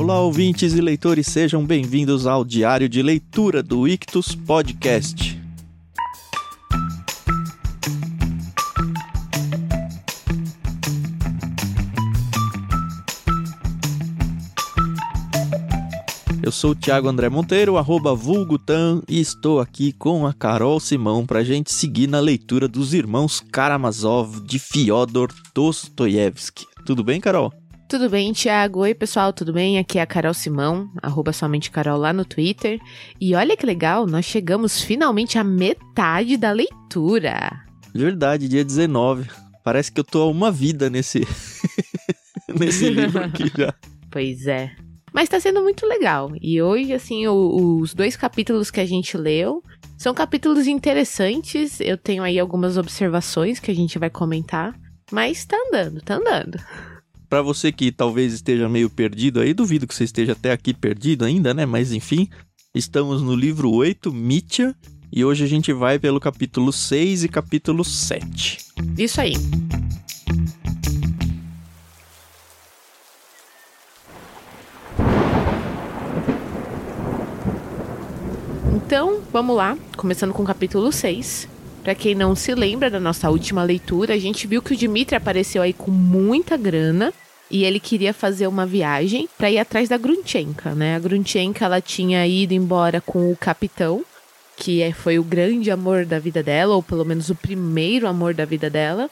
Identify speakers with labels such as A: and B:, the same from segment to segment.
A: Olá, ouvintes e leitores, sejam bem-vindos ao Diário de Leitura do Ictus Podcast. Eu sou o Thiago André Monteiro, arroba vulgutan, e estou aqui com a Carol Simão para a gente seguir na leitura dos Irmãos Karamazov de Fyodor Dostoiévski. Tudo bem, Carol?
B: Tudo bem, Thiago? Oi, pessoal, tudo bem? Aqui é a Carol Simão, arroba somente Carol lá no Twitter. E olha que legal, nós chegamos finalmente à metade da leitura.
A: Verdade, dia 19. Parece que eu tô há uma vida nesse, nesse livro aqui já.
B: Pois é. Mas tá sendo muito legal. E hoje, assim, o, os dois capítulos que a gente leu são capítulos interessantes. Eu tenho aí algumas observações que a gente vai comentar. Mas tá andando, tá andando.
A: Para você que talvez esteja meio perdido aí, duvido que você esteja até aqui perdido ainda, né? Mas enfim, estamos no livro 8, Mitya, e hoje a gente vai pelo capítulo 6 e capítulo 7.
B: Isso aí. Então, vamos lá, começando com o capítulo 6. Para quem não se lembra da nossa última leitura, a gente viu que o Dimitri apareceu aí com muita grana e ele queria fazer uma viagem para ir atrás da Grunchenka, né? A Grunchenka ela tinha ido embora com o capitão, que é, foi o grande amor da vida dela, ou pelo menos o primeiro amor da vida dela.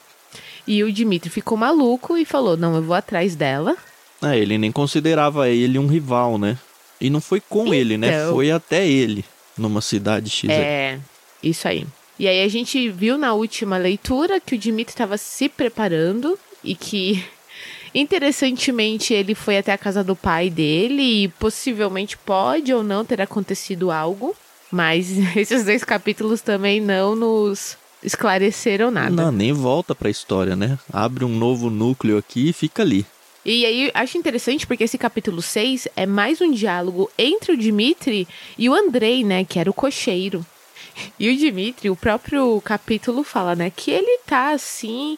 B: E o Dimitri ficou maluco e falou: "Não, eu vou atrás dela".
A: É, ele nem considerava ele um rival, né? E não foi com então... ele, né? Foi até ele numa cidade X.
B: É, isso aí. E aí a gente viu na última leitura que o Dimitri estava se preparando e que interessantemente ele foi até a casa do pai dele e possivelmente pode ou não ter acontecido algo, mas esses dois capítulos também não nos esclareceram nada.
A: Não, nem volta para a história, né? Abre um novo núcleo aqui e fica ali.
B: E aí, acho interessante porque esse capítulo 6 é mais um diálogo entre o Dimitri e o Andrei, né, que era o cocheiro. E o Dimitri, o próprio capítulo fala, né, que ele tá assim,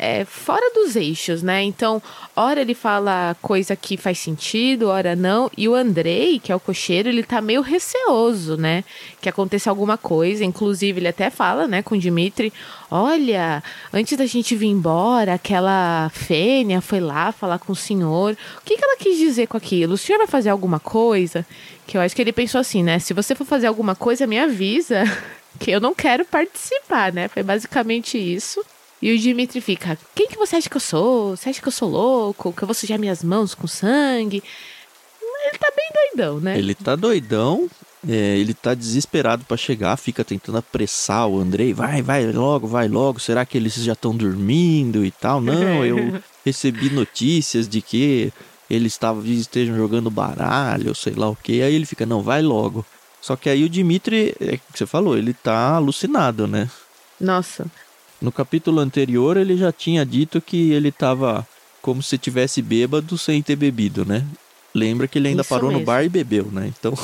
B: é, fora dos eixos, né? Então, ora ele fala coisa que faz sentido, ora não. E o Andrei, que é o cocheiro, ele tá meio receoso, né? Que aconteça alguma coisa. Inclusive, ele até fala, né, com o Dimitri: Olha, antes da gente vir embora, aquela fênia foi lá falar com o senhor. O que, que ela quis dizer com aquilo? O senhor vai fazer alguma coisa? Que eu acho que ele pensou assim, né? Se você for fazer alguma coisa, me avisa. Que eu não quero participar, né? Foi basicamente isso. E o Dimitri fica: Quem que você acha que eu sou? Você acha que eu sou louco? Que eu vou sujar minhas mãos com sangue? Ele tá bem doidão, né?
A: Ele tá doidão. É, ele tá desesperado para chegar, fica tentando apressar o Andrei. Vai, vai logo, vai logo. Será que eles já estão dormindo e tal? Não, eu recebi notícias de que eles estavam estejam jogando baralho, sei lá o que. Aí ele fica, não, vai logo. Só que aí o Dimitri, é o que você falou, ele tá alucinado, né?
B: Nossa,
A: no capítulo anterior, ele já tinha dito que ele estava como se tivesse bêbado sem ter bebido, né? Lembra que ele ainda Isso parou mesmo. no bar e bebeu, né? Então.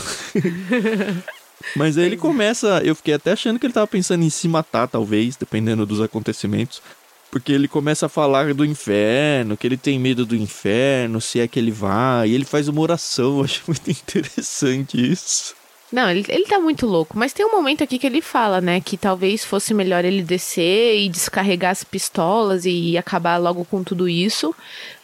A: Mas aí ele começa. Eu fiquei até achando que ele estava pensando em se matar, talvez, dependendo dos acontecimentos. Porque ele começa a falar do inferno, que ele tem medo do inferno, se é que ele vai. E ele faz uma oração, eu acho muito interessante isso.
B: Não, ele, ele tá muito louco. Mas tem um momento aqui que ele fala, né? Que talvez fosse melhor ele descer e descarregar as pistolas e acabar logo com tudo isso.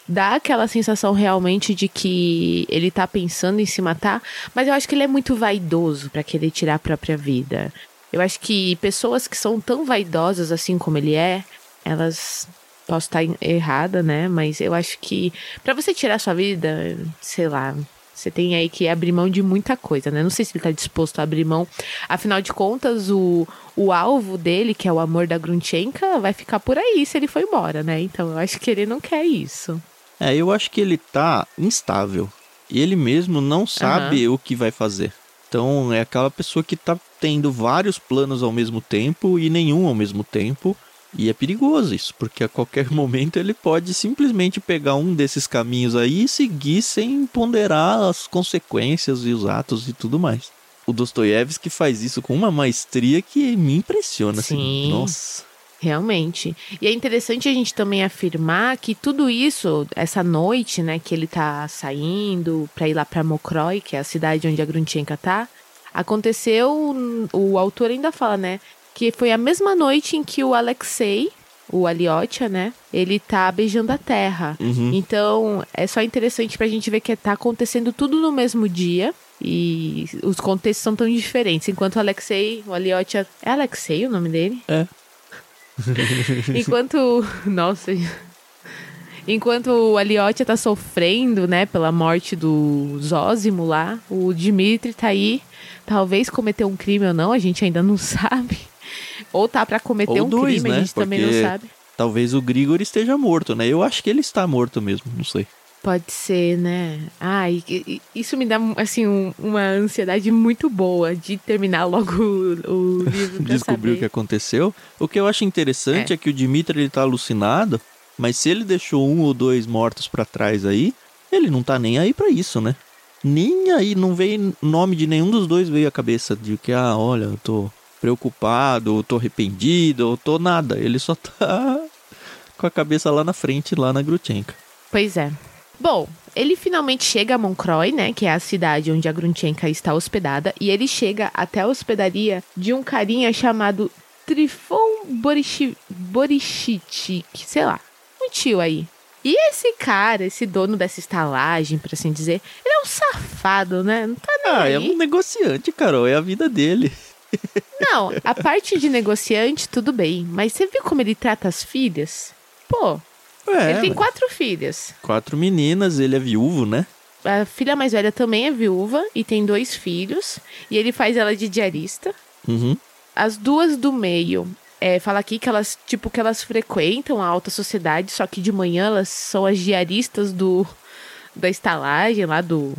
B: Dá aquela sensação realmente de que ele tá pensando em se matar. Mas eu acho que ele é muito vaidoso para querer tirar a própria vida. Eu acho que pessoas que são tão vaidosas assim como ele é, elas posso estar errada, né? Mas eu acho que para você tirar sua vida, sei lá, você tem aí que abrir mão de muita coisa, né? Não sei se ele tá disposto a abrir mão. Afinal de contas, o, o alvo dele, que é o amor da Grunchenka, vai ficar por aí se ele for embora, né? Então eu acho que ele não quer isso.
A: É, eu acho que ele tá instável. E ele mesmo não sabe uhum. o que vai fazer. Então é aquela pessoa que tá tendo vários planos ao mesmo tempo e nenhum ao mesmo tempo. E é perigoso isso, porque a qualquer momento ele pode simplesmente pegar um desses caminhos aí e seguir sem ponderar as consequências e os atos e tudo mais. O Dostoiévski faz isso com uma maestria que me impressiona. Assim. Sim. Assim. Nossa.
B: Realmente. E é interessante a gente também afirmar que tudo isso, essa noite, né, que ele tá saindo para ir lá para Mokroy, que é a cidade onde a Grunchenka tá, aconteceu, o autor ainda fala, né, que foi a mesma noite em que o Alexei, o Aliotia, né, ele tá beijando a terra.
A: Uhum.
B: Então, é só interessante pra gente ver que tá acontecendo tudo no mesmo dia. E os contextos são tão diferentes. Enquanto o Alexei, o Aliotia. É Alexei o nome dele?
A: É.
B: Enquanto. Nossa. Enquanto o Aliotia tá sofrendo, né, pela morte do Zózimo lá, o Dimitri tá aí. Talvez cometeu um crime ou não, a gente ainda não sabe. Ou tá para cometer
A: ou
B: um
A: dois,
B: crime,
A: né?
B: a gente
A: Porque
B: também não sabe.
A: Talvez o Grigor esteja morto, né? Eu acho que ele está morto mesmo, não sei.
B: Pode ser, né? Ah, e, e, isso me dá, assim, um, uma ansiedade muito boa de terminar logo o, o livro
A: Descobrir o que aconteceu. O que eu acho interessante é,
B: É.
A: que o Dimitri ele tá alucinado, mas se ele deixou um ou dois mortos pra trás aí, ele não tá nem aí pra isso, né? Nem aí, não veio nome de nenhum dos dois veio à cabeça de que, ah, olha, eu tô preocupado, eu tô arrependido, eu tô nada. Ele só tá com a cabeça lá na frente, lá na Grutchenka.
B: Pois é. Bom, ele finalmente chega a Moncroy, né, que é a cidade onde a Grunchenka está hospedada, e ele chega até a hospedaria de um carinha chamado Trifon Borichi- sei lá, um tio aí. E esse cara, esse dono dessa estalagem, por assim dizer, ele é um safado, né? Não tá nem
A: Ah,
B: aí.
A: é um negociante, Carol, é a vida dele.
B: Não, a parte de negociante, tudo bem. Mas você viu como ele trata as filhas? Pô,
A: É,
B: ele tem quatro filhas.
A: quatro meninas, ele é viúvo, né?
B: A filha mais velha também é viúva e tem dois filhos. E ele faz ela de diarista.
A: Uhum.
B: As duas do meio, é, fala aqui que elas, tipo, que elas frequentam a alta sociedade, só que de manhã elas são as diaristas do da estalagem lá do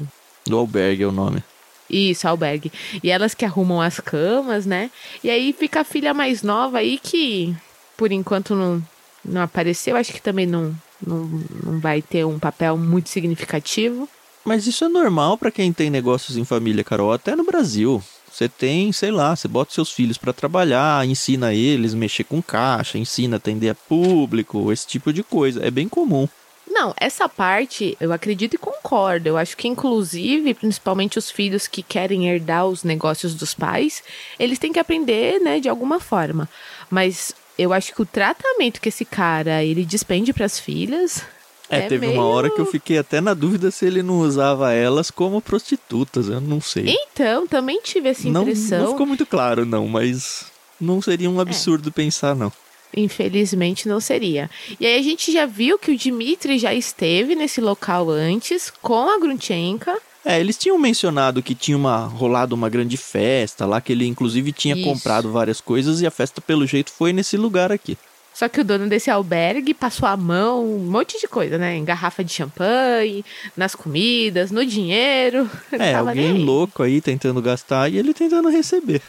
A: Do albergue é o nome.
B: Isso, albergue. E elas que arrumam as camas, né? E aí fica a filha mais nova aí que, por enquanto, não, não apareceu. Acho que também não, não, não vai ter um papel muito significativo.
A: Mas isso é normal pra quem tem negócios em família, Carol, até no Brasil. Você tem, sei lá, você bota seus filhos pra trabalhar, ensina eles mexer com caixa, ensina a atender a público, esse tipo de coisa. É bem comum.
B: Não, essa parte eu acredito e concordo. Eu acho que, inclusive, principalmente os filhos que querem herdar os negócios dos pais, eles têm que aprender, né, de alguma forma. Mas eu acho que o tratamento que esse cara ele despende pras filhas.
A: É, teve uma hora que eu fiquei até na dúvida se ele não usava elas como prostitutas, eu não sei.
B: Então, também tive essa
A: não,
B: impressão.
A: não ficou muito claro, não, mas não seria um absurdo pensar, não.
B: Infelizmente não seria. E aí a gente já viu que o Dimitri já esteve nesse local antes com a Grunchenka.
A: É, eles tinham mencionado que tinha uma, rolado uma grande festa lá, que ele inclusive tinha
B: Isso.
A: comprado várias coisas e a festa pelo jeito foi nesse lugar aqui.
B: Só que o dono desse albergue passou a mão, um monte de coisa, né? Em garrafa de champanhe, nas comidas, no dinheiro.
A: É, alguém
B: aí.
A: louco aí tentando gastar e ele tentando receber.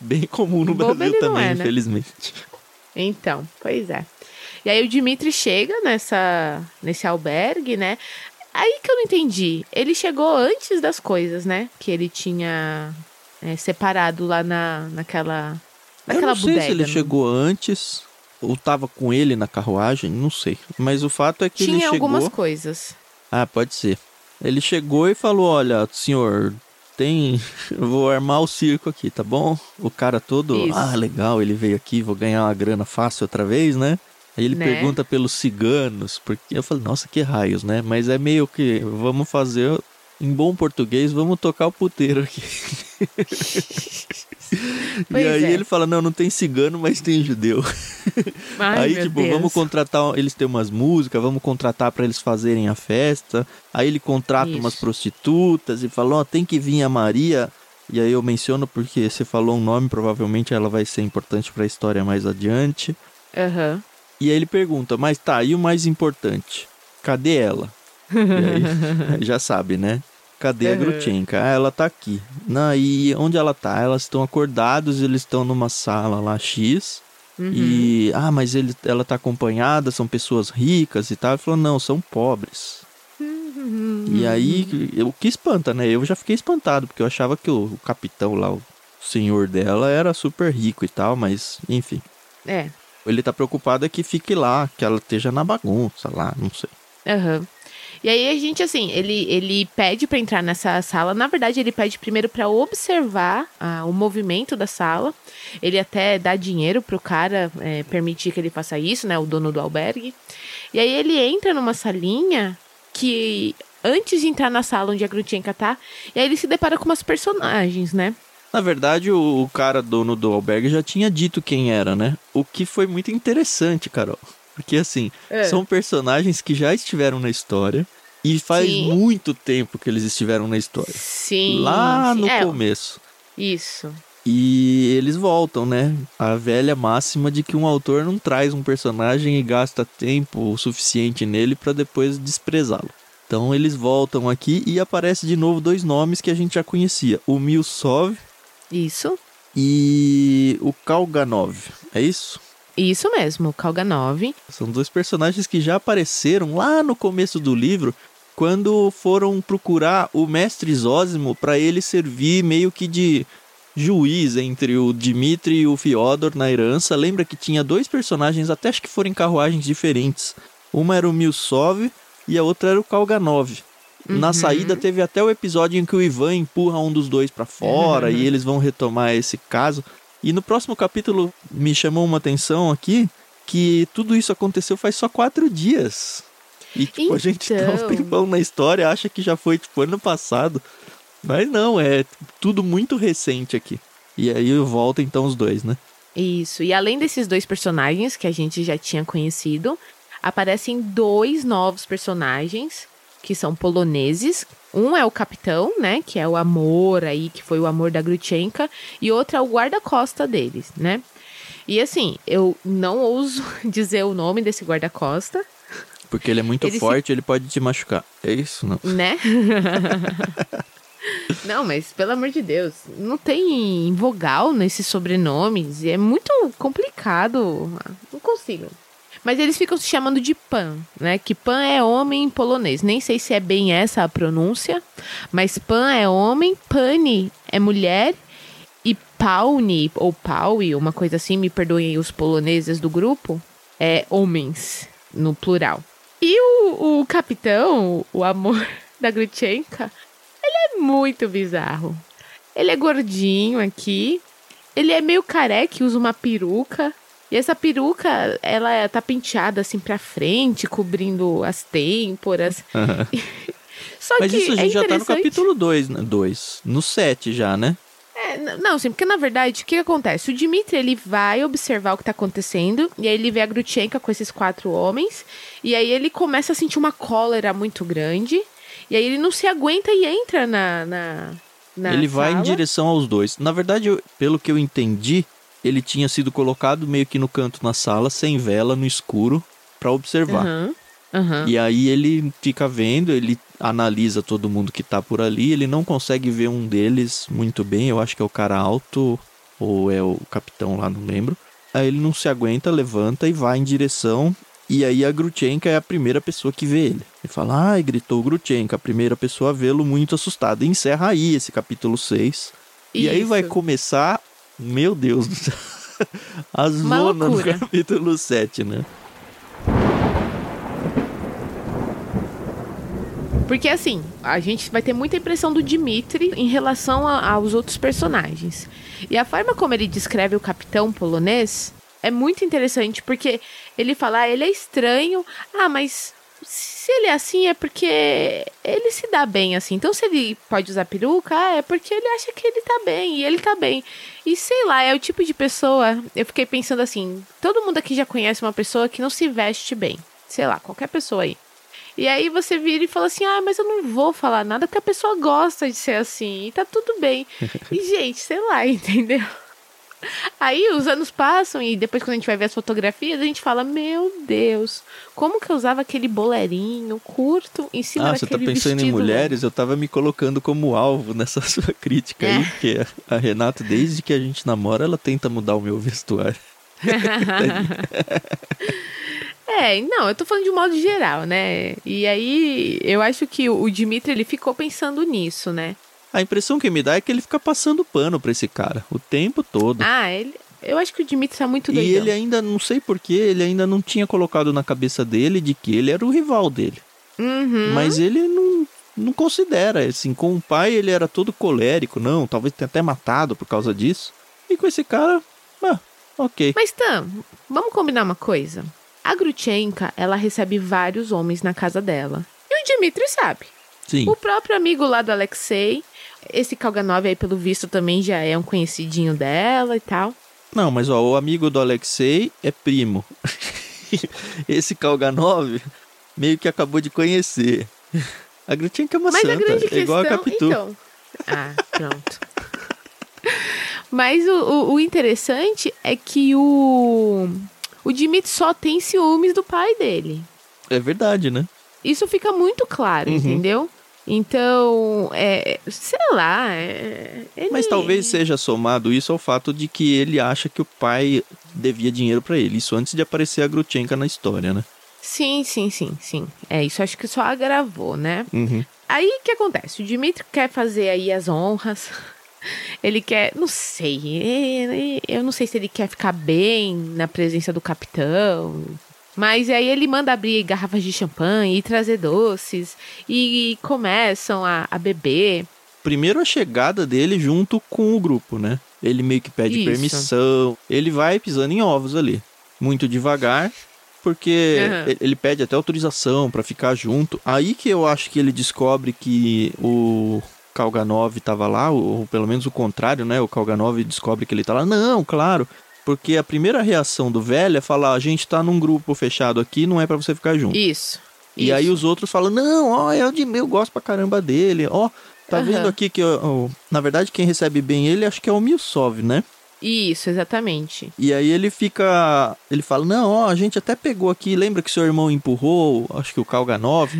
A: Bem comum no Brasil também,
B: é, né?
A: infelizmente.
B: Então, pois é. E aí o Dimitri chega nessa, nesse albergue, né? Aí que eu não entendi. Ele chegou antes das coisas, né? Que ele tinha é, separado lá na, naquela.
A: Eu
B: Naquela
A: não sei
B: bodega.
A: se ele
B: né?
A: chegou antes ou tava com ele na carruagem, não sei. Mas o fato é que ele
B: Tinha
A: chegou...
B: algumas coisas.
A: Ah, pode ser. Ele chegou e falou: Olha, senhor, tem. Vou armar o circo aqui, tá bom? O cara todo.
B: Isso.
A: Ah, legal, ele veio aqui, vou ganhar uma grana fácil outra vez, né? Aí ele
B: Né?
A: pergunta pelos ciganos, porque eu falei, nossa, que raios, né? Mas é meio que, vamos fazer, em bom português, vamos tocar o puteiro aqui. e
B: Pois
A: aí
B: é.
A: ele fala, não, não tem cigano, mas tem judeu.
B: Ai,
A: aí, tipo,
B: Deus.
A: vamos contratar, eles têm umas músicas, vamos contratar pra eles fazerem a festa. Aí ele contrata
B: Isso.
A: umas prostitutas e fala, ó, tem que vir a Maria. E aí eu menciono porque você falou um nome, provavelmente ela vai ser importante pra história mais adiante.
B: Aham.
A: E aí ele pergunta, mas tá, e o mais importante? Cadê ela? E aí, já sabe, né? Cadê a
B: Uhum.
A: Grutchenka? Ah, ela tá aqui. Não, e onde ela tá? Elas estão acordados, eles estão numa sala lá X.
B: Uhum.
A: E, ah, mas ele, ela tá acompanhada, são pessoas ricas e tal. Ele falou, não, são pobres.
B: Uhum.
A: E aí, o que espanta, né? Eu já fiquei espantado, porque eu achava que o, o capitão lá, o senhor dela, era super rico e tal, mas, enfim.
B: É.
A: Ele tá preocupado é que fique lá, que ela esteja na bagunça lá, não sei.
B: Aham. Uhum. E aí a gente, assim, ele, ele pede para entrar nessa sala. Na verdade, ele pede primeiro para observar ah, o movimento da sala. Ele até dá dinheiro pro cara é, permitir que ele faça isso, né? O dono do albergue. E aí ele entra numa salinha que antes de entrar na sala onde a Grutienka tá, e aí ele se depara com umas personagens, né?
A: Na verdade, o cara dono do albergue já tinha dito quem era, né? O que foi muito interessante, Carol. Porque, assim, é. são personagens que já estiveram na história. E faz sim. muito tempo que eles estiveram na história.
B: Sim.
A: Lá no
B: é,
A: começo.
B: Isso.
A: E eles voltam, né? A velha máxima de que um autor não traz um personagem e gasta tempo o suficiente nele para depois desprezá-lo. Então eles voltam aqui e aparece de novo dois nomes que a gente já conhecia: o Milsov.
B: Isso.
A: E o Kalganov. É isso?
B: Isso mesmo, o Kalganov.
A: São dois personagens que já apareceram lá no começo do livro, quando foram procurar o mestre Zósimo para ele servir meio que de juiz entre o Dmitri e o Fyodor na herança. Lembra que tinha dois personagens, até acho que foram em carruagens diferentes. Uma era o Milsov e a outra era o Kalganov. Uhum. Na saída teve até o episódio em que o Ivan empurra um dos dois para fora uhum. e eles vão retomar esse caso. E no próximo capítulo me chamou uma atenção aqui que tudo isso aconteceu faz só quatro dias. E tipo, então... a gente tá um então. tempão na história, acha que já foi tipo ano passado. Mas não, é tudo muito recente aqui. E aí volta então os dois, né?
B: Isso. E além desses dois personagens que a gente já tinha conhecido, aparecem dois novos personagens que são poloneses. Um é o capitão, né, que é o amor aí, que foi o amor da Grutchenka, e outro é o guarda-costa deles, né? E assim, eu não ouso dizer o nome desse guarda-costa.
A: Porque ele é muito ele forte, se... ele pode te machucar. É isso, não?
B: Né? não, mas pelo amor de Deus, não tem vogal nesses sobrenomes e é muito complicado. Não consigo. Mas eles ficam se chamando de Pan, né? Que Pan é homem em polonês. Nem sei se é bem essa a pronúncia, mas Pan é homem, Pani é mulher e Pauni ou Paui, uma coisa assim, me perdoem os poloneses do grupo, é homens no plural. E o, o capitão, o amor da Grutchenka, ele é muito bizarro. Ele é gordinho aqui, ele é meio careca, usa uma peruca. E essa peruca, ela tá penteada assim pra frente, cobrindo as têmporas.
A: Só Mas que isso a gente é já tá no capítulo 2, né? Dois, no 7 já, né?
B: É, não, sim, porque na verdade, o que, acontece? O Dimitri, ele vai observar o que tá acontecendo, e aí ele vê a Grutchenka com esses quatro homens, e aí ele começa a sentir uma cólera muito grande, e aí ele não se aguenta e entra na, na, na
A: Ele vai em direção aos dois. Na verdade, eu, pelo que eu entendi, ele tinha sido colocado meio que no canto na sala, sem vela, no escuro, para observar.
B: Uhum. Uhum.
A: E aí ele fica vendo, ele analisa todo mundo que tá por ali, ele não consegue ver um deles muito bem, eu acho que é o cara alto ou é o capitão lá, não lembro. Aí ele não se aguenta, levanta e vai em direção. E aí a Grutchenka é a primeira pessoa que vê ele. Ele fala, ai, gritou Grutchenka, a primeira pessoa a vê-lo muito assustado. E encerra aí esse capítulo 6. E aí vai começar meu Deus do céu. A zona no capítulo 7, né?
B: Porque assim, a gente vai ter muita impressão do Dimitri em relação a, aos outros personagens. E a forma como ele descreve o capitão polonês é muito interessante, porque ele fala, ah, ele é estranho, ah, mas se ele é assim é porque ele se dá bem assim. Então se ele pode usar peruca, ah, é porque ele acha que ele tá bem e ele tá bem. E sei lá, é o tipo de pessoa, eu fiquei pensando assim, todo mundo aqui já conhece uma pessoa que não se veste bem. Sei lá, qualquer pessoa aí. E aí você vira e fala assim: "Ah, mas eu não vou falar nada porque a pessoa gosta de ser assim e tá tudo bem". E gente, sei lá, entendeu? Aí os anos passam e depois quando a gente vai ver as fotografias, a gente fala, meu Deus, como que eu usava aquele bolerinho curto em cima ah, daquele
A: você tá pensando em mulheres? Eu tava me colocando como alvo nessa sua crítica é. aí, porque a Renata, desde que a gente namora, ela tenta mudar o meu vestuário.
B: É, não, eu tô falando de um modo geral, né? E aí, eu acho que o Dimitri, ele ficou pensando nisso, né?
A: A impressão que me dá é que ele fica passando pano pra esse cara o tempo todo.
B: Ah, ele, Eu acho que o Dimitri tá muito doidão.
A: E ele ainda, não sei porquê, ele ainda não tinha colocado na cabeça dele de que ele era o rival dele.
B: Uhum.
A: Mas ele não, não considera, assim, com o pai ele era todo colérico, não, talvez tenha até matado por causa disso. E com esse cara, ah, ok.
B: Mas Tam, vamos combinar uma coisa. A Grutchenka, ela recebe vários homens na casa dela. E o Dimitri sabe.
A: Sim.
B: O próprio amigo lá do Alexei, esse Kalganov aí, pelo visto, também já é um conhecidinho dela e tal.
A: Não, mas ó, o amigo do Alexei é primo. esse Kalganov meio que acabou de conhecer. A Grutchenka é uma
B: Mas
A: santa,
B: a grande
A: é
B: questão,
A: igual a Capitu.
B: então. Ah, pronto. Mas o, o, o interessante é que o o Dimitri só tem ciúmes do pai dele.
A: É verdade, né?
B: Isso fica muito claro,
A: Uhum.
B: entendeu? Então, é, sei lá. É, ele-
A: Mas talvez seja somado isso ao fato de que ele acha que o pai devia dinheiro pra ele. Isso antes de aparecer a Grutchenka na história, né?
B: Sim, sim, sim, sim. É, isso acho que só agravou, né?
A: Uhum.
B: Aí o que acontece? O Dimitri quer fazer aí as honras. Ele quer, não sei, eu não sei se ele quer ficar bem na presença do capitão. Mas aí ele manda abrir garrafas de champanhe e trazer doces. E começam a, a beber.
A: Primeiro a chegada dele junto com o grupo, né? Ele meio que pede
B: Isso.
A: permissão. Ele vai pisando em ovos ali. Muito devagar. Porque
B: Uhum.
A: ele pede até autorização pra ficar junto. Aí que eu acho que ele descobre que o Kalganov tava lá, ou, pelo menos o contrário, né? O Kalganov descobre que ele tá lá. Não, claro. Porque a primeira reação do velho é falar: a gente tá num grupo fechado aqui, não é pra você ficar junto.
B: Isso.
A: E aí
B: isso.
A: os outros falam, não, ó, é o de meu, eu gosto pra caramba dele, ó. Tá
B: Aham.
A: vendo aqui que, ó, na verdade, quem recebe bem ele, acho que é o Milsov, né?
B: Isso, exatamente.
A: E aí ele fica, ele fala, não, ó, a gente até pegou aqui, lembra que seu irmão empurrou, acho que o Kalganov?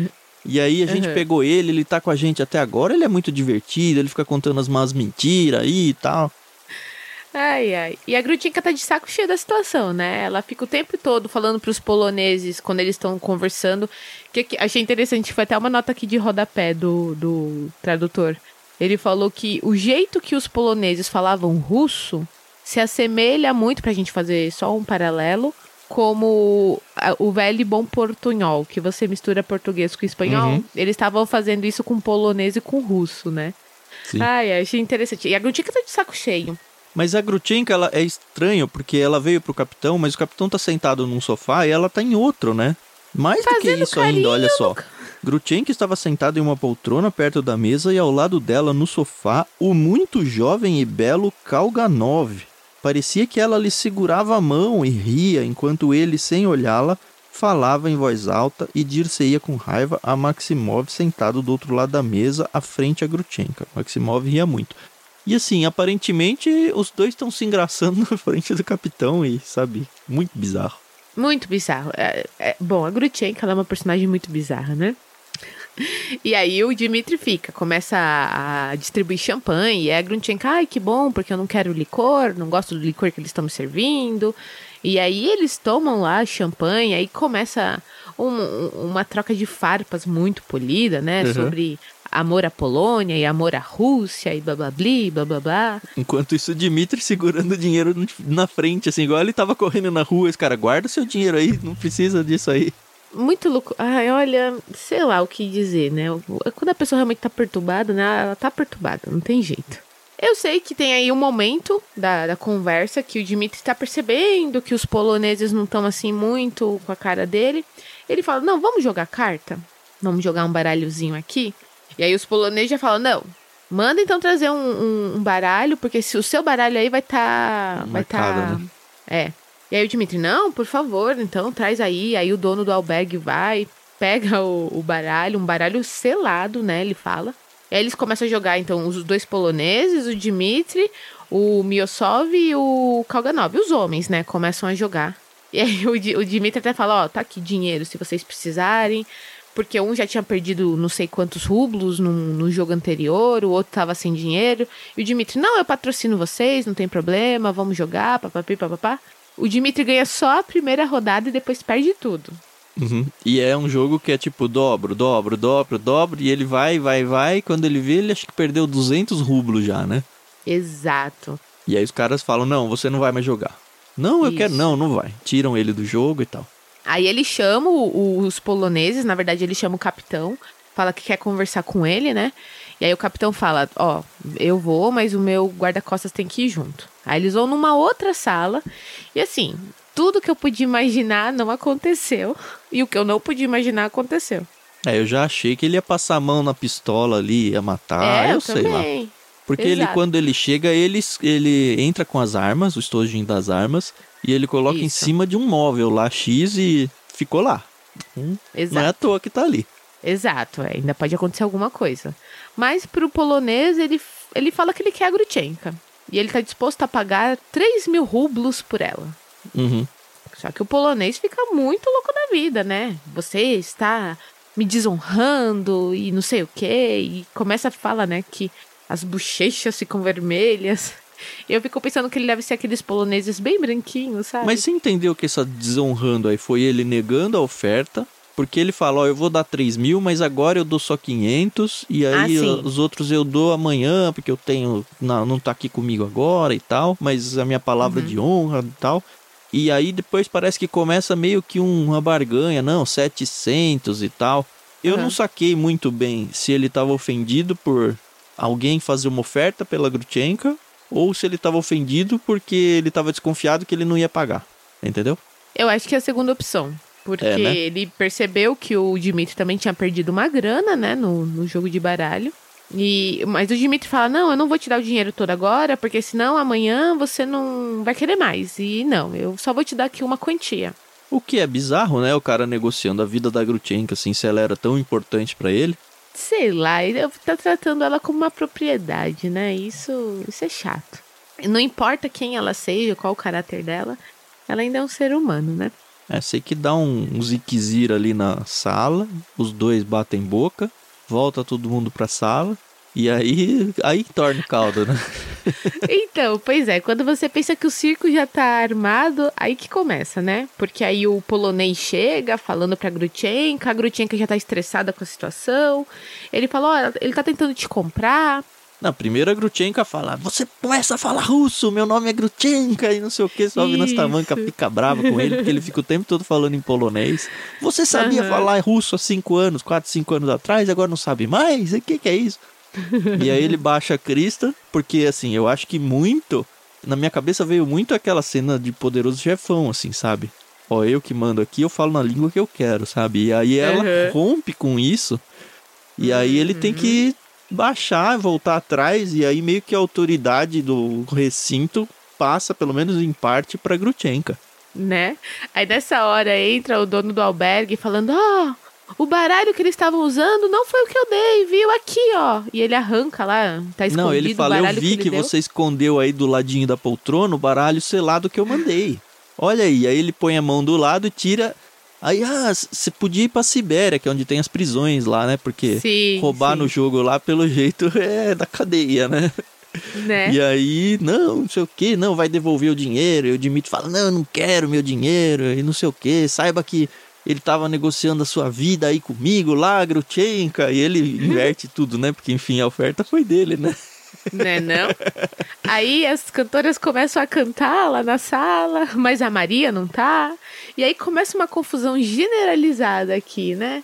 A: E aí a gente
B: Uhum.
A: pegou ele, ele tá com a gente até agora, ele é muito divertido, ele fica contando as más mentiras aí e tal.
B: Ai, ai. E a Grutchenka tá de saco cheio da situação, né? Ela fica o tempo todo falando pros poloneses, quando eles estão conversando. Que, que achei interessante, foi até uma nota aqui de rodapé do, do tradutor. Ele falou que o jeito que os poloneses falavam russo se assemelha muito, pra gente fazer só um paralelo, como o velho e bom portunhol, que você mistura português com espanhol.
A: Uhum.
B: Eles estavam fazendo isso com polonês e com russo, né?
A: Sim.
B: Ai, achei interessante. E a Grutchenka tá de saco cheio.
A: Mas a Grutchenka, ela é estranho, porque ela veio pro capitão, mas o capitão tá sentado num sofá e ela tá em outro, né? Mais do que
B: Fazendo
A: isso ainda, olha só. Grutchenka estava sentada em uma poltrona perto da mesa e ao lado dela, no sofá, o muito jovem e belo Kalganov. Parecia que ela lhe segurava a mão e ria, enquanto ele, sem olhá-la, falava em voz alta e dir-se-ia com raiva a Maximov sentado do outro lado da mesa, à frente a Grutchenka. Maximov ria muito. E assim, aparentemente, os dois estão se engraçando na frente do capitão e, sabe, muito bizarro.
B: Muito bizarro. É, é- bom, a Grutchenka é uma personagem muito bizarra, né? E aí o Dimitri fica, começa a, a distribuir champanhe, e a Grutchenka, ai, que bom, porque eu não quero licor, não gosto do licor que eles estão me servindo. E aí eles tomam lá champanhe, aí começa um- uma troca de farpas muito polida, né?
A: Uhum.
B: Sobre amor à Polônia e amor à Rússia e blá blá blá, blá blá blá.
A: Enquanto isso, o Dimitri segurando o dinheiro na frente, assim, igual ele tava correndo na rua. Esse cara, guarda seu dinheiro aí, não precisa disso aí.
B: Muito louco. Ai, olha, sei lá o que dizer, né? Quando a pessoa realmente tá perturbada, né? Ela tá perturbada, não tem jeito. Eu sei que tem aí um momento da, da conversa que o Dimitri tá percebendo que os poloneses não estão assim muito com a cara dele. Ele fala: Não, vamos jogar carta? Vamos jogar um baralhozinho aqui? E aí os poloneses já falam: Não, manda então trazer um, um- um baralho, porque se o seu baralho aí vai tá. Vai
A: Marcado,
B: tá.
A: né?
B: É. E aí o Dimitri, não, por favor, então traz aí. Aí o dono do albergue vai, pega o, o baralho, um baralho selado, né? Ele fala. E aí eles começam a jogar, então, os dois poloneses, o Dimitri, o Miosov e o Kalganov. Os homens, né? Começam a jogar. E aí o, o Dimitri até fala, ó, tá aqui dinheiro se vocês precisarem. Porque um já tinha perdido não sei quantos rublos no, no jogo anterior, o outro tava sem dinheiro. E o Dimitri, não, eu patrocino vocês, não tem problema, vamos jogar, papapi, papapá. O Dimitri ganha só a primeira rodada e depois perde tudo.
A: Uhum. E é um jogo que é tipo dobro, dobro, dobro, dobro, e ele vai, vai, vai. Quando ele vê, ele acho que perdeu 200 rublos já, né?
B: Exato.
A: E aí os caras falam: não, você não vai mais jogar. Não, eu Isso. quero. Não, não vai. Tiram ele do jogo e tal.
B: Aí ele chama os poloneses, na verdade ele chama o capitão, fala que quer conversar com ele, né? E aí o capitão fala: Ó, eu vou, mas o meu guarda-costas tem que ir junto. Aí eles vão numa outra sala. E assim, tudo que eu podia imaginar não aconteceu. E o que eu não podia imaginar aconteceu.
A: É, eu já achei que ele ia passar a mão na pistola ali, ia matar, é, eu, eu sei lá. Porque Exato. ele, quando ele chega, ele, ele entra com as armas, o estojinho das armas, e ele coloca Isso. em cima de um móvel lá X e ficou lá. Hum, não é à toa que tá ali.
B: Exato, é, ainda pode acontecer alguma coisa. Mas pro polonês, ele, ele fala que ele quer a Grutchenka. E ele tá disposto a pagar 3 mil rublos por ela.
A: Uhum.
B: Só que o polonês fica muito louco da vida, né? Você está me desonrando e não sei o quê. E começa a falar, né, que as bochechas ficam vermelhas. Eu fico pensando que ele deve ser aqueles poloneses bem branquinhos, sabe?
A: Mas você entendeu que essa desonrando aí foi ele negando a oferta porque ele fala, ó, eu vou dar 3 mil, mas agora eu dou só 500, e aí ah, os outros eu dou amanhã, porque eu tenho, não, não tá aqui comigo agora e tal, mas a minha palavra uhum. de honra e tal. E aí depois parece que começa meio que uma barganha, não, 700 e tal. Eu uhum. não saquei muito bem se ele tava ofendido por alguém fazer uma oferta pela Grutchenka, ou se ele tava ofendido porque ele tava desconfiado que ele não ia pagar. Entendeu?
B: Eu acho que é a segunda opção. Porque é, né? ele percebeu que o Dimitri também tinha perdido uma grana, né, no, no jogo de baralho. E, mas o Dimitri fala: Não, eu não vou te dar o dinheiro todo agora, porque senão amanhã você não vai querer mais. E não, eu só vou te dar aqui uma quantia.
A: O que é bizarro, né? O cara negociando a vida da Grutchenka, assim, se ela era tão importante para ele.
B: Sei lá, ele tá tratando ela como uma propriedade, né? Isso, isso é chato. Não importa quem ela seja, qual o caráter dela, ela ainda é um ser humano, né?
A: É, sei que dá um, um ziquezira ali na sala, os dois batem boca, volta todo mundo pra sala. E aí, aí torna o caldo, né?
B: então, pois é, quando você pensa que o circo já tá armado, aí que começa, né? Porque aí o polonês chega falando pra Grutchenka, a Grutchenka já tá estressada com a situação. Ele fala, ó, oh, ele tá tentando te comprar,
A: na primeira, a Grutchenka fala: Você começa a falar russo, meu nome é Grutchenka, e não sei o que. Só ouvindo Nastamanka fica brava com ele, porque ele fica o tempo todo falando em polonês. Você sabia uhum. falar russo há cinco anos, quatro, cinco anos atrás, agora não sabe mais? O que, que é isso? e aí ele baixa a crista, porque assim, eu acho que muito. Na minha cabeça veio muito aquela cena de poderoso chefão, assim, sabe? Ó, eu que mando aqui, eu falo na língua que eu quero, sabe? E aí ela uhum. rompe com isso. E aí ele tem que baixar, voltar atrás, e aí meio que a autoridade do recinto passa, pelo menos em parte, para Grutchenka.
B: Né? Aí nessa hora entra o dono do albergue falando: Ó, oh, o baralho que eles estavam usando não foi o que eu dei, viu? Aqui, ó. E ele arranca lá, tá escondido
A: Não, ele fala: Eu vi que, que você escondeu aí do ladinho da poltrona o baralho selado que eu mandei. Olha aí, aí ele põe a mão do lado e tira Aí, ah, você podia ir pra Sibéria, que é onde tem as prisões lá, né? Porque sim, roubar sim. no jogo lá, pelo jeito, é da cadeia, né? Né? E aí, não, não sei o que, não, vai devolver o dinheiro. E o Dimitri fala, não, eu não quero meu dinheiro, e não sei o que. Saiba que ele tava negociando a sua vida aí comigo lá, Grutchenka. E ele inverte tudo, né? Porque, enfim, a oferta foi dele, né?
B: Né, não? Aí as cantoras começam a cantar lá na sala, mas a Maria não tá. E aí começa uma confusão generalizada aqui, né?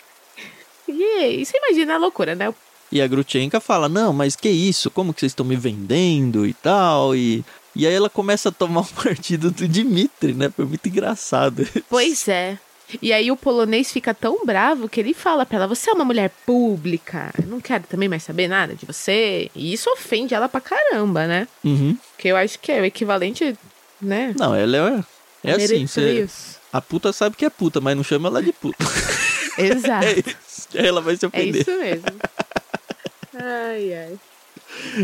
B: E você imagina a loucura, né?
A: E a Grutchenka fala: Não, mas que isso? Como que vocês estão me vendendo e tal? E, e aí ela começa a tomar o partido do Dimitri, né? Foi muito engraçado.
B: Pois é. E aí o polonês fica tão bravo que ele fala pra ela: Você é uma mulher pública, eu não quero também mais saber nada de você. E isso ofende ela pra caramba, né?
A: Uhum.
B: Que eu acho que é o equivalente, né?
A: Não, ela é. É assim, você, a puta sabe que é puta, mas não chama ela de puta.
B: Exato.
A: é isso. Ela vai se ofender.
B: É isso mesmo. Ai, ai.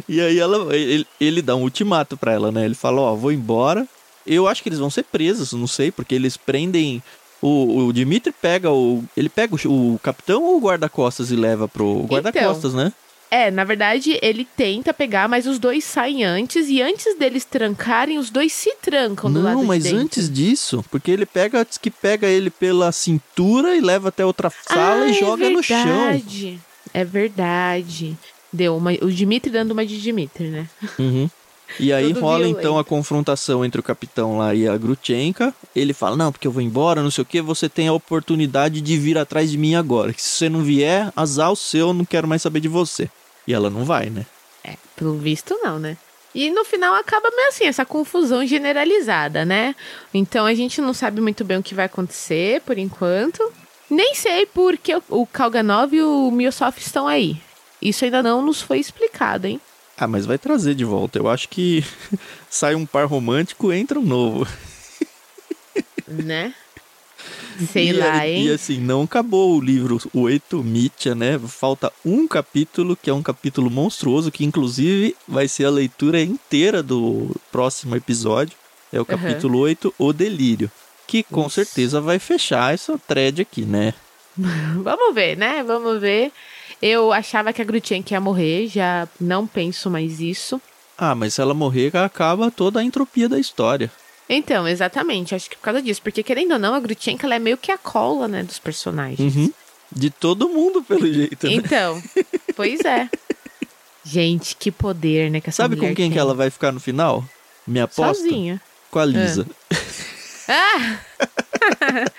A: E aí ela, ele, ele dá um ultimato pra ela, né? Ele fala, ó, oh, vou embora. Eu acho que eles vão ser presos, não sei, porque eles prendem o, o Dimitri pega o. Ele pega o, o capitão ou o guarda-costas e leva pro guarda-costas, então, né?
B: É, na verdade, ele tenta pegar, mas os dois saem antes, e antes deles trancarem, os dois se trancam do
A: Não,
B: lado
A: Não, mas
B: de
A: antes disso, porque ele pega, diz que pega ele pela cintura e leva até outra sala ah, e é joga
B: é
A: no chão.
B: É verdade. Deu uma. O Dimitri dando uma de Dimitri, né?
A: Uhum. E aí Tudo rola violento. então a confrontação entre o capitão lá e a Grutchenka. Ele fala: Não, porque eu vou embora, não sei o que. Você tem a oportunidade de vir atrás de mim agora. Que se você não vier, azar o seu, eu não quero mais saber de você. E ela não vai, né?
B: É, pelo visto não, né? E no final acaba meio assim, essa confusão generalizada, né? Então a gente não sabe muito bem o que vai acontecer por enquanto. Nem sei porque o Kalganov e o Miosoft estão aí. Isso ainda não nos foi explicado, hein?
A: Ah, mas vai trazer de volta. Eu acho que sai um par romântico, entra um novo.
B: Né? Sei e, lá, hein?
A: E assim, não acabou o livro 8, Mitya, né? Falta um capítulo, que é um capítulo monstruoso, que inclusive vai ser a leitura inteira do próximo episódio. É o capítulo uhum. 8, O Delírio. Que com certeza vai fechar essa thread aqui, né?
B: Vamos ver, né? Vamos ver. Eu achava que a Grutchenk ia morrer, já não penso mais isso.
A: Ah, mas se ela morrer, acaba toda a entropia da história.
B: Então, exatamente. Acho que por causa disso. Porque, querendo ou não, a Grutchenka ela é meio que a cola, né, dos personagens.
A: Uhum. De todo mundo, pelo jeito, né?
B: Então, pois é. Gente, que poder, né, que essa
A: Sabe com quem
B: tem.
A: que ela vai ficar no final? Minha aposta?
B: Sozinha.
A: Com a Lisa.
B: Ah! ah!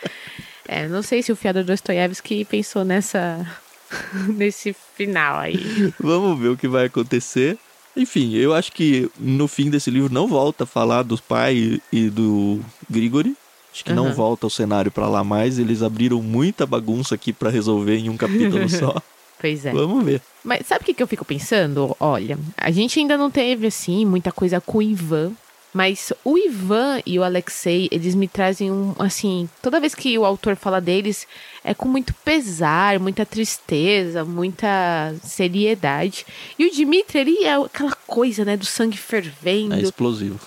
B: é, não sei se o fiador Dostoiévski pensou nessa... nesse final aí.
A: Vamos ver o que vai acontecer. Enfim, eu acho que no fim desse livro não volta a falar dos pai e do Grigori. Acho que uhum. não volta o cenário para lá mais. Eles abriram muita bagunça aqui para resolver em um capítulo só.
B: Pois é.
A: Vamos ver.
B: Mas sabe o que, que eu fico pensando? Olha, a gente ainda não teve, assim, muita coisa com o Ivan mas o Ivan e o Alexei, eles me trazem um, assim, toda vez que o autor fala deles, é com muito pesar, muita tristeza, muita seriedade. E o Dimitri, ele é aquela coisa, né, do sangue fervendo. É
A: explosivo.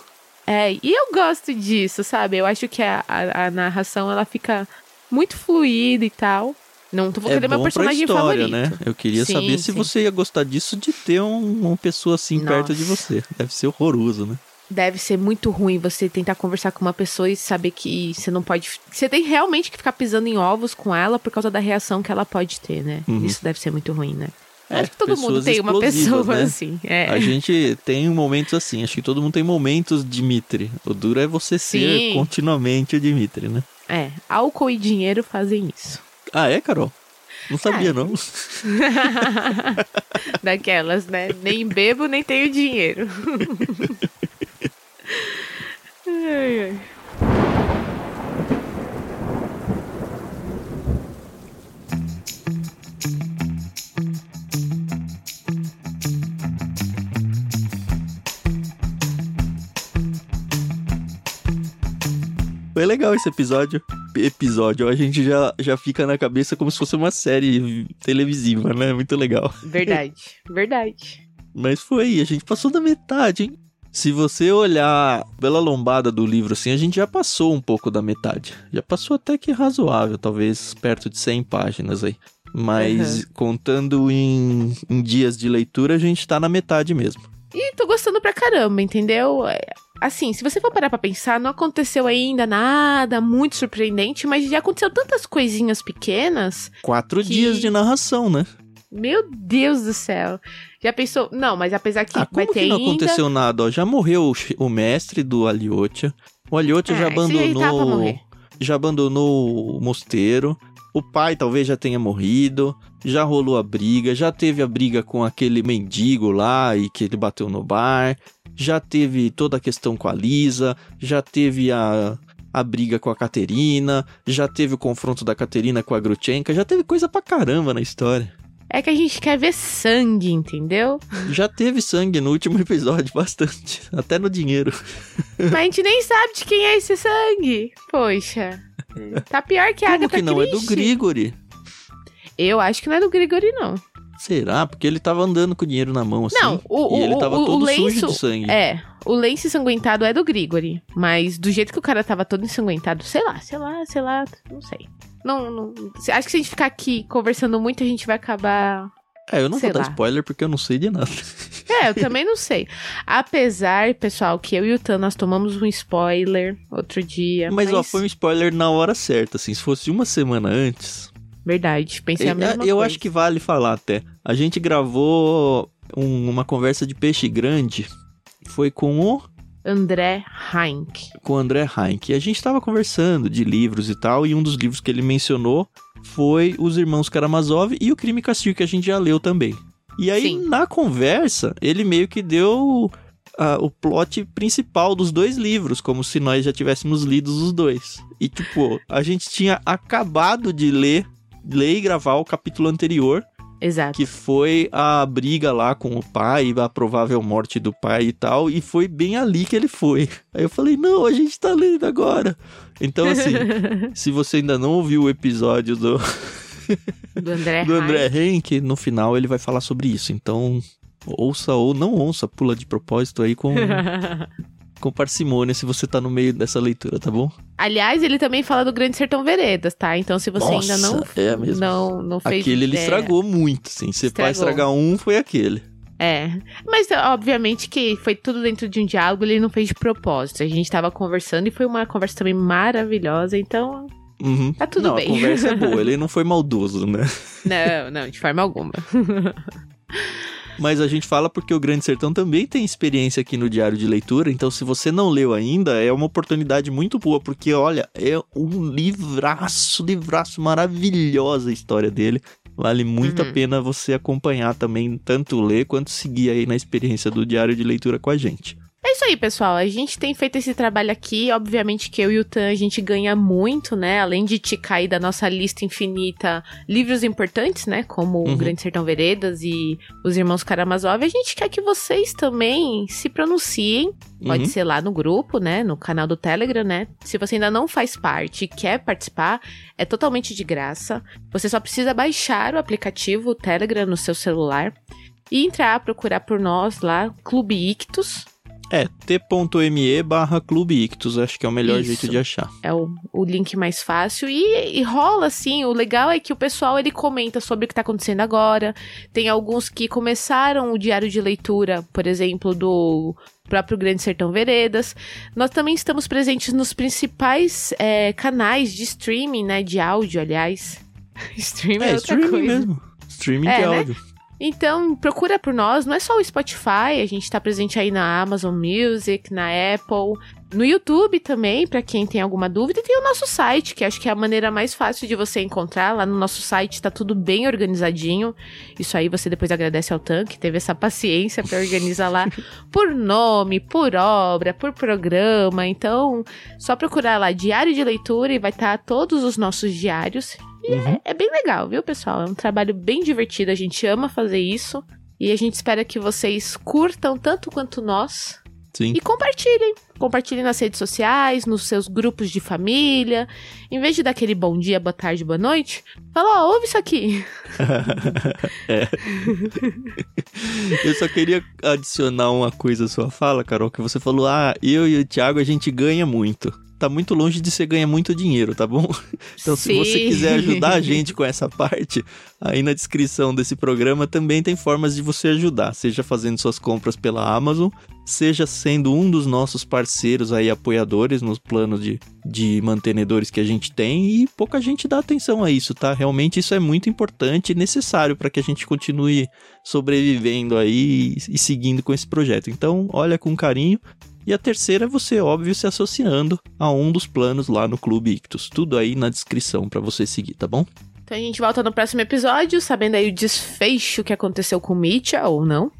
B: É, e eu gosto disso, sabe? Eu acho que a, a, a narração, ela fica muito fluida e tal. Não tô falando é meu personagem história, favorito. né?
A: Eu queria sim, saber se você ia gostar disso de ter um, uma pessoa assim Nossa. perto de você. Deve ser horroroso, né?
B: Deve ser muito ruim você tentar conversar com uma pessoa e saber que você não pode. Você tem realmente que ficar pisando em ovos com ela por causa da reação que ela pode ter, né? Uhum. Isso deve ser muito ruim, né? É, acho que todo mundo tem uma pessoa né? assim. É.
A: A gente tem momentos assim, acho que todo mundo tem momentos Dimitri. O duro é você Sim. ser continuamente o Dimitri, né?
B: É, álcool e dinheiro fazem isso.
A: Ah, é, Carol? Não sabia, ah, não.
B: Daquelas, né? Nem bebo, nem tenho dinheiro. Ai, ai.
A: Foi legal esse episódio. Episódio, a gente já, já fica na cabeça como se fosse uma série televisiva, né? Muito legal.
B: Verdade, verdade.
A: Mas foi, a gente passou da metade, hein? Se você olhar pela lombada do livro assim, a gente já passou um pouco da metade. Já passou até que razoável, talvez perto de 100 páginas aí. Mas uhum. contando em, em, dias de leitura, a gente tá na metade mesmo.
B: E tô gostando pra caramba, entendeu? É, assim, se você for parar pra pensar, não aconteceu ainda nada muito surpreendente, mas já aconteceu tantas coisinhas pequenas.
A: Quatro que... dias de narração, né?
B: Meu Deus do céu. Já pensou? Não, mas apesar que
A: ah,
B: vai
A: ter
B: que não
A: ainda... aconteceu nada? Ó, já morreu o, o mestre do Aliotia. O Aliotia é, já abandonou. Já abandonou o mosteiro. O pai talvez já tenha morrido. Já rolou a briga. Já teve a briga com aquele mendigo lá e que ele bateu no bar. Já teve toda a questão com a Lisa. Já teve a, a briga com a Caterina. Já teve o confronto da Caterina com a Grutchenka. Já teve coisa pra caramba na história.
B: É que a gente quer ver sangue, entendeu?
A: Já teve sangue no último episódio, bastante. Até no dinheiro.
B: Mas a gente nem sabe de quem é esse sangue. Poxa. Tá pior que a Como Agatha
A: que não?
B: Christie.
A: É do Grigori.
B: Eu acho que não é do Grigori, não.
A: Será? Porque ele tava andando com o dinheiro na mão assim. Não, o, e ele tava o, todo o lenço, sujo de sangue.
B: É, o lenço ensanguentado é do Grigori. Mas do jeito que o cara tava todo ensanguentado, sei lá, sei lá, sei lá, não sei. Não, não. Acho que se a gente ficar aqui conversando muito, a gente vai acabar.
A: É, eu não vou lá. dar spoiler porque eu não sei de nada.
B: É, eu também não sei. Apesar, pessoal, que eu e o Tan nós tomamos um spoiler outro dia.
A: Mas, mas... ó, foi um spoiler na hora certa, assim. Se fosse uma semana antes.
B: Verdade, pensei a mesma
A: eu,
B: coisa.
A: Eu acho que vale falar até. A gente gravou um, uma conversa de peixe grande Foi com o
B: André Heinck.
A: Com o André Heinck. E a gente estava conversando de livros e tal, e um dos livros que ele mencionou foi Os Irmãos Karamazov e O Crime e Castigo, que a gente já leu também. E aí, Sim. na conversa, ele meio que deu uh, o plot principal dos dois livros, como se nós já tivéssemos lido os dois. E, tipo, a gente tinha acabado de ler, ler e gravar o capítulo anterior,
B: Exato.
A: Que foi a briga lá com o pai, a provável morte do pai e tal, e foi bem ali que ele foi. Aí eu falei, não, a gente tá lendo agora. Então, assim, se você ainda não ouviu o episódio do.
B: do André,
A: do André Henke, no final ele vai falar sobre isso. Então, ouça ou não ouça, pula de propósito aí com com parcimônia se você tá no meio dessa leitura, tá bom?
B: Aliás, ele também fala do Grande Sertão Veredas, tá? Então, se você
A: Nossa,
B: ainda não,
A: é mesmo.
B: não, não fez.
A: Aquele ele estragou muito, sim. Se vai estragar um, foi aquele.
B: É, mas obviamente que foi tudo dentro de um diálogo, ele não fez de propósito. A gente tava conversando e foi uma conversa também maravilhosa, então
A: Uhum.
B: Tá tudo
A: não,
B: bem.
A: A conversa é boa, ele não foi maldoso, né?
B: Não, não, de forma alguma.
A: Mas a gente fala porque o Grande Sertão também tem experiência aqui no Diário de Leitura, então se você não leu ainda, é uma oportunidade muito boa, porque olha, é um livraço, livraço maravilhosa a história dele. Vale muito uhum. a pena você acompanhar também, tanto ler quanto seguir aí na experiência do Diário de Leitura com a gente.
B: É isso aí, pessoal. A gente tem feito esse trabalho aqui. Obviamente que eu e o Tan a gente ganha muito, né? Além de te cair da nossa lista infinita livros importantes, né? Como uhum. O Grande Sertão Veredas e Os Irmãos Karamazov. A gente quer que vocês também se pronunciem. Pode uhum. ser lá no grupo, né? No canal do Telegram, né? Se você ainda não faz parte e quer participar, é totalmente de graça. Você só precisa baixar o aplicativo Telegram no seu celular e entrar, procurar por nós lá, Clube Ictus
A: é, t.me barra Clube Ictus, acho que é o melhor Isso. jeito de achar.
B: É o, o link mais fácil e, e, rola assim, o legal é que o pessoal ele comenta sobre o que tá acontecendo agora, tem alguns que começaram o diário de leitura, por exemplo, do próprio Grande Sertão Veredas. Nós também estamos presentes nos principais é, canais de streaming, né, de áudio, aliás.
A: streaming é, é outra streaming coisa. mesmo. Streaming é, de né? áudio.
B: Então, procura por nós, não é só o Spotify, a gente tá presente aí na Amazon Music, na Apple, no YouTube também, para quem tem alguma dúvida, e tem o nosso site, que acho que é a maneira mais fácil de você encontrar. Lá no nosso site tá tudo bem organizadinho. Isso aí você depois agradece ao Tan, que teve essa paciência para organizar lá por nome, por obra, por programa. Então, só procurar lá Diário de Leitura e vai estar tá todos os nossos diários. E uhum. é, é bem legal, viu, pessoal? É um trabalho bem divertido, a gente ama fazer isso. E a gente espera que vocês curtam tanto quanto nós.
A: Sim.
B: E compartilhem. Compartilhem nas redes sociais, nos seus grupos de família. Em vez de dar aquele bom dia, boa tarde, boa noite, fala, ó, ouve isso aqui.
A: é. Eu só queria adicionar uma coisa à sua fala, Carol, que você falou, ah, eu e o Thiago a gente ganha muito tá muito longe de você ganhar muito dinheiro, tá bom? Então, Sim. se você quiser ajudar a gente com essa parte, aí na descrição desse programa também tem formas de você ajudar, seja fazendo suas compras pela Amazon, seja sendo um dos nossos parceiros aí, apoiadores nos planos de, de mantenedores que a gente tem, e pouca gente dá atenção a isso, tá? Realmente isso é muito importante e necessário para que a gente continue sobrevivendo aí e, e seguindo com esse projeto. Então, olha com carinho. E a terceira é você, óbvio, se associando a um dos planos lá no Clube Ictus. Tudo aí na descrição para você seguir, tá bom?
B: Então a gente volta no próximo episódio, sabendo aí o desfecho que aconteceu com Mitya ou não.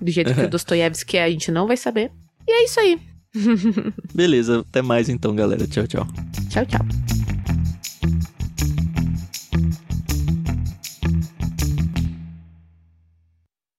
B: Do jeito que o Dostoiévski é, a gente não vai saber. E é isso aí.
A: Beleza, até mais então, galera. Tchau, tchau.
B: Tchau, tchau.